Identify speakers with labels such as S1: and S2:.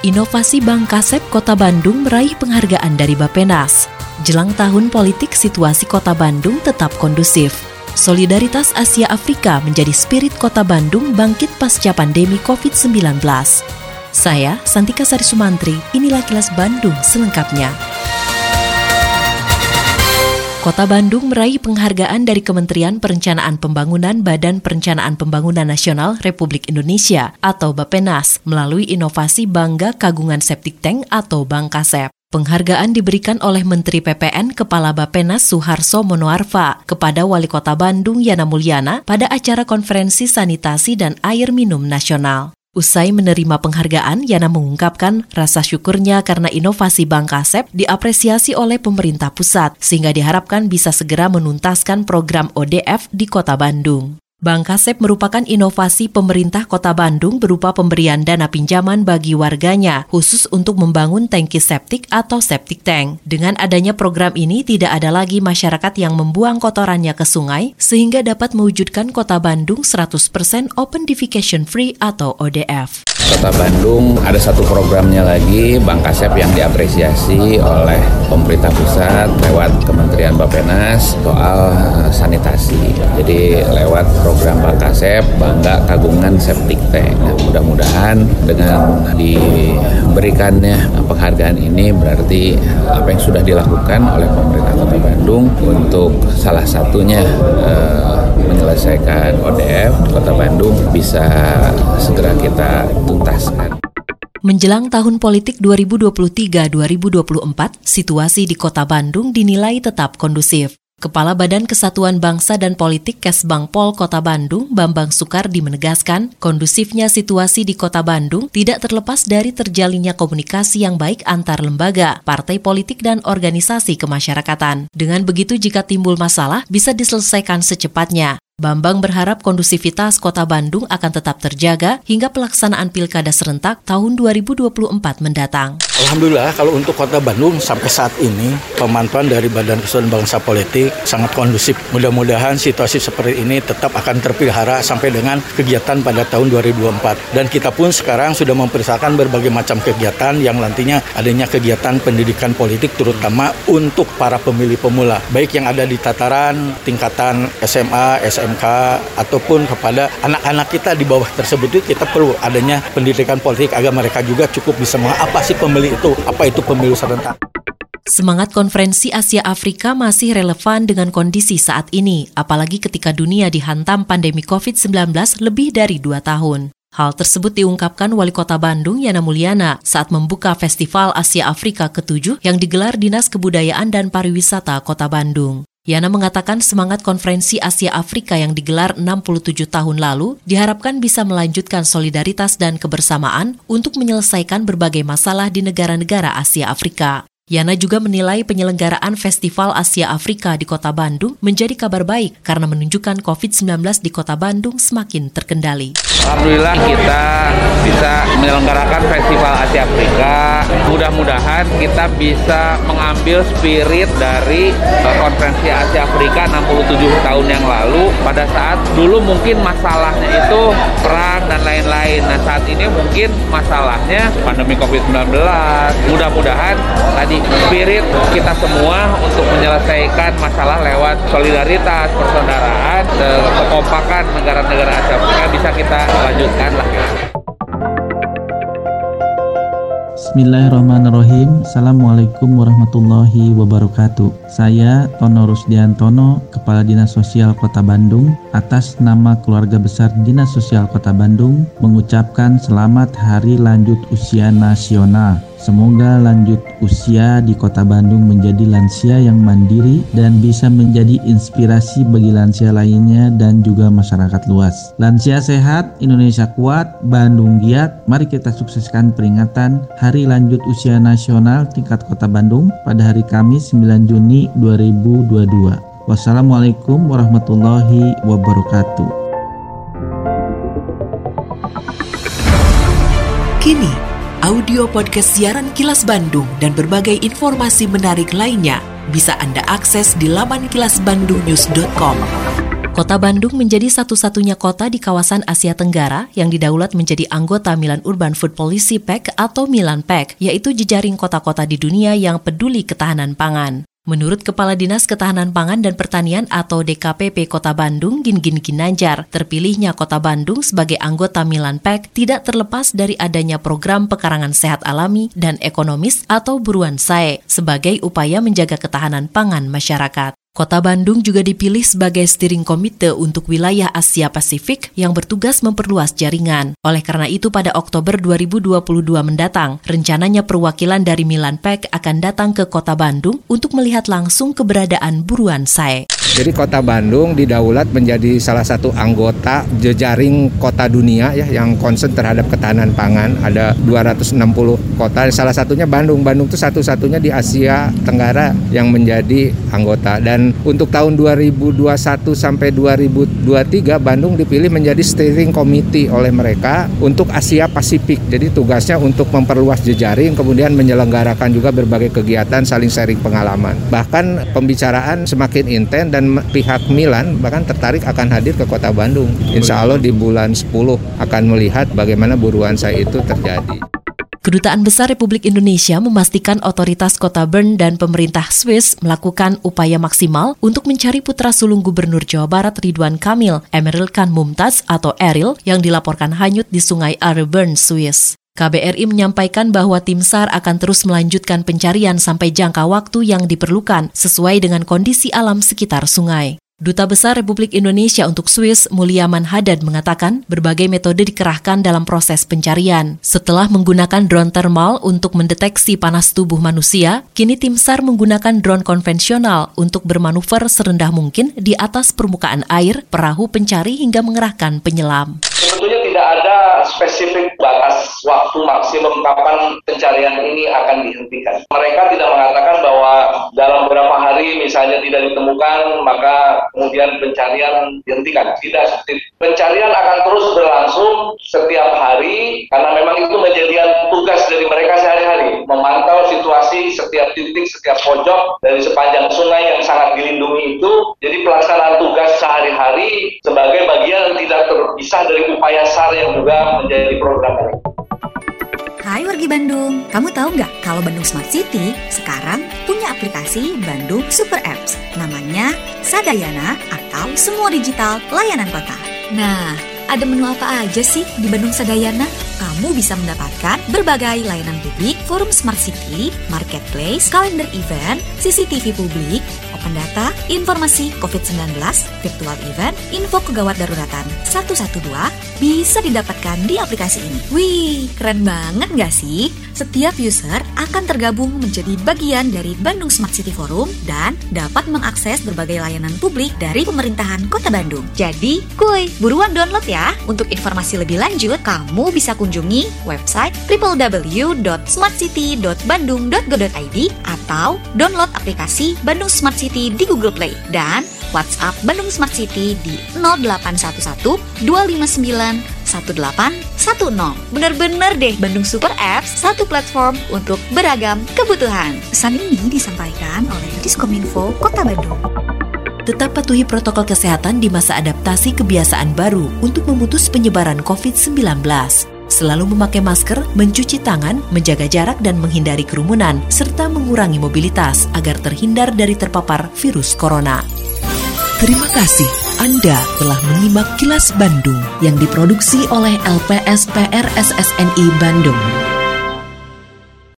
S1: Inovasi Bank Kasep Kota Bandung meraih penghargaan dari Bapenas. Jelang tahun politik situasi Kota Bandung tetap kondusif. Solidaritas Asia Afrika menjadi spirit Kota Bandung bangkit pasca pandemi COVID-19. Saya, Santika Sari Sumantri, inilah kilas Bandung selengkapnya. Kota Bandung meraih penghargaan dari Kementerian Perencanaan Pembangunan Badan Perencanaan Pembangunan Nasional Republik Indonesia atau Bapenas melalui inovasi Bangga Kagungan Septic Tank atau Bangkasep. Penghargaan diberikan oleh Menteri PPN Kepala Bapenas Suharso Monoarfa kepada Wali Kota Bandung Yana Mulyana pada acara konferensi sanitasi dan air minum nasional. Usai menerima penghargaan, Yana mengungkapkan rasa syukurnya karena inovasi Bank Kasep diapresiasi oleh pemerintah pusat, sehingga diharapkan bisa segera menuntaskan program ODF di kota Bandung. Bank Kasep merupakan inovasi pemerintah kota Bandung berupa pemberian dana pinjaman bagi warganya, khusus untuk membangun tangki septik atau septic tank. Dengan adanya program ini, tidak ada lagi masyarakat yang membuang kotorannya ke sungai, sehingga dapat mewujudkan kota Bandung 100% open defecation free atau ODF.
S2: Kota Bandung ada satu programnya lagi Bank Kasep yang diapresiasi oleh pemerintah pusat lewat Kementerian Bapenas soal eh, sanitasi. Jadi lewat program Bank Kasep Bangga Kagungan Septic Tank. Nah, mudah-mudahan dengan diberikannya penghargaan ini berarti apa yang sudah dilakukan oleh pemerintah Kota Bandung untuk salah satunya eh, menyelesaikan ODF di Kota Bandung bisa segera kita tuntaskan.
S1: Menjelang tahun politik 2023-2024, situasi di Kota Bandung dinilai tetap kondusif. Kepala Badan Kesatuan Bangsa dan Politik Kesbang Pol Kota Bandung, Bambang Sukardi menegaskan, kondusifnya situasi di Kota Bandung tidak terlepas dari terjalinnya komunikasi yang baik antar lembaga, partai politik dan organisasi kemasyarakatan. Dengan begitu jika timbul masalah bisa diselesaikan secepatnya. Bambang berharap kondusivitas kota Bandung akan tetap terjaga hingga pelaksanaan pilkada serentak tahun 2024 mendatang.
S3: Alhamdulillah kalau untuk kota Bandung sampai saat ini pemantauan dari Badan Kesatuan Bangsa Politik sangat kondusif. Mudah-mudahan situasi seperti ini tetap akan terpelihara sampai dengan kegiatan pada tahun 2024. Dan kita pun sekarang sudah mempersiapkan berbagai macam kegiatan yang nantinya adanya kegiatan pendidikan politik terutama untuk para pemilih pemula. Baik yang ada di tataran tingkatan SMA, SMA SMK ataupun kepada anak-anak kita di bawah tersebut itu kita perlu adanya pendidikan politik agar mereka juga cukup bisa mengenal apa sih pemilih itu, apa itu pemilu serentak.
S1: Semangat konferensi Asia Afrika masih relevan dengan kondisi saat ini, apalagi ketika dunia dihantam pandemi COVID-19 lebih dari dua tahun. Hal tersebut diungkapkan Wali Kota Bandung Yana Mulyana saat membuka Festival Asia Afrika ke-7 yang digelar Dinas Kebudayaan dan Pariwisata Kota Bandung. Yana mengatakan semangat konferensi Asia Afrika yang digelar 67 tahun lalu diharapkan bisa melanjutkan solidaritas dan kebersamaan untuk menyelesaikan berbagai masalah di negara-negara Asia Afrika. Yana juga menilai penyelenggaraan Festival Asia Afrika di Kota Bandung menjadi kabar baik karena menunjukkan COVID-19 di Kota Bandung semakin terkendali.
S4: Alhamdulillah kita bisa menyelenggarakan Festival Asia Afrika. Mudah-mudahan kita bisa mengambil spirit dari eh, konferensi Asia Afrika 67 tahun yang lalu pada saat dulu mungkin masalahnya itu perang dan lain-lain. Nah saat ini mungkin masalahnya pandemi COVID-19. Mudah-mudahan tadi spirit kita semua untuk menyelesaikan masalah lewat solidaritas, persaudaraan, kekompakan negara-negara Asia Afrika bisa kita lanjutkan lah.
S5: Bismillahirrahmanirrahim. Assalamualaikum warahmatullahi wabarakatuh. Saya Tono Rusdiantono Kepala Dinas Sosial Kota Bandung Atas nama keluarga besar Dinas Sosial Kota Bandung Mengucapkan selamat Hari Lanjut Usia Nasional Semoga lanjut usia di Kota Bandung menjadi lansia yang mandiri dan bisa menjadi inspirasi bagi lansia lainnya dan juga masyarakat luas. Lansia sehat, Indonesia kuat, Bandung giat. Mari kita sukseskan peringatan Hari Lanjut Usia Nasional tingkat Kota Bandung pada hari Kamis 9 Juni 2022. Wassalamualaikum warahmatullahi wabarakatuh.
S1: Kini, audio podcast siaran Kilas Bandung dan berbagai informasi menarik lainnya bisa Anda akses di laman kilasbandungnews.com. Kota Bandung menjadi satu-satunya kota di kawasan Asia Tenggara yang didaulat menjadi anggota Milan Urban Food Policy Pact atau Milan Pact, yaitu jejaring kota-kota di dunia yang peduli ketahanan pangan. Menurut Kepala Dinas Ketahanan Pangan dan Pertanian atau DKPP Kota Bandung, Gin-Gin Ginanjar, terpilihnya Kota Bandung sebagai anggota Milan Pact tidak terlepas dari adanya program pekarangan sehat alami dan ekonomis atau buruan SAE sebagai upaya menjaga ketahanan pangan masyarakat. Kota Bandung juga dipilih sebagai steering komite untuk wilayah Asia Pasifik yang bertugas memperluas jaringan. Oleh karena itu pada Oktober 2022 mendatang, rencananya perwakilan dari Milan Pack akan datang ke Kota Bandung untuk melihat langsung keberadaan buruan SAE.
S6: Jadi Kota Bandung didaulat menjadi salah satu anggota jejaring kota dunia ya yang concern terhadap ketahanan pangan. Ada 260 kota, salah satunya Bandung. Bandung itu satu-satunya di Asia Tenggara yang menjadi anggota. Dan untuk tahun 2021 sampai 2023 Bandung dipilih menjadi steering committee oleh mereka untuk Asia Pasifik. Jadi tugasnya untuk memperluas jejaring, kemudian menyelenggarakan juga berbagai kegiatan saling sharing pengalaman. Bahkan pembicaraan semakin intens dan dan pihak Milan bahkan tertarik akan hadir ke kota Bandung. Insya Allah di bulan 10 akan melihat bagaimana buruan saya itu terjadi.
S1: Kedutaan Besar Republik Indonesia memastikan otoritas kota Bern dan pemerintah Swiss melakukan upaya maksimal untuk mencari putra sulung Gubernur Jawa Barat Ridwan Kamil, Emeril Khan Mumtaz atau Eril, yang dilaporkan hanyut di sungai Are Bern, Swiss. KBRI menyampaikan bahwa tim SAR akan terus melanjutkan pencarian sampai jangka waktu yang diperlukan sesuai dengan kondisi alam sekitar sungai. Duta Besar Republik Indonesia untuk Swiss, Mulyaman Hadad, mengatakan berbagai metode dikerahkan dalam proses pencarian. Setelah menggunakan drone thermal untuk mendeteksi panas tubuh manusia, kini tim SAR menggunakan drone konvensional untuk bermanuver serendah mungkin di atas permukaan air, perahu pencari hingga mengerahkan penyelam.
S7: Sebetulnya tidak ada spesifik batas waktu maksimum kapan pencarian ini akan dihentikan. Mereka tidak mengatakan bahwa dalam beberapa hari misalnya tidak ditemukan, maka kemudian pencarian dihentikan. Tidak. Pencarian akan terus berlangsung setiap hari karena memang itu menjadi tugas dari mereka sehari-hari memantau situasi setiap titik, setiap pojok dari sepanjang sungai yang sangat dilindungi itu. Jadi pelaksanaan tugas sehari-hari sebagai bagian tidak terpisah dari upaya SAR yang juga menjadi program ini.
S8: Hai wargi Bandung, kamu tahu nggak kalau Bandung Smart City sekarang punya aplikasi Bandung Super Apps namanya Sadayana atau Semua Digital Layanan Kota. Nah, ada menu apa aja sih di Bandung Sadayana? Kamu bisa mendapatkan berbagai layanan publik, forum Smart City, marketplace, kalender event, CCTV publik, open data, informasi COVID-19, virtual event, info kegawat daruratan 112 bisa didapatkan di aplikasi ini. Wih, keren banget nggak sih? Setiap user akan tergabung menjadi bagian dari Bandung Smart City Forum dan dapat mengakses berbagai layanan publik dari pemerintahan Kota Bandung. Jadi, kuy, buruan download ya. Untuk informasi lebih lanjut, kamu bisa kunjungi website www.smartcity.bandung.go.id atau download aplikasi Bandung Smart City di Google Play dan WhatsApp Bandung Smart City di 0811 259 1810. Bener-bener deh Bandung Super Apps, satu platform untuk beragam kebutuhan. Pesan ini disampaikan oleh Diskominfo Kota Bandung.
S1: Tetap patuhi protokol kesehatan di masa adaptasi kebiasaan baru untuk memutus penyebaran COVID-19 selalu memakai masker, mencuci tangan, menjaga jarak dan menghindari kerumunan, serta mengurangi mobilitas agar terhindar dari terpapar virus corona. Terima kasih Anda telah menyimak kilas Bandung yang diproduksi oleh LPSPR SSNI Bandung.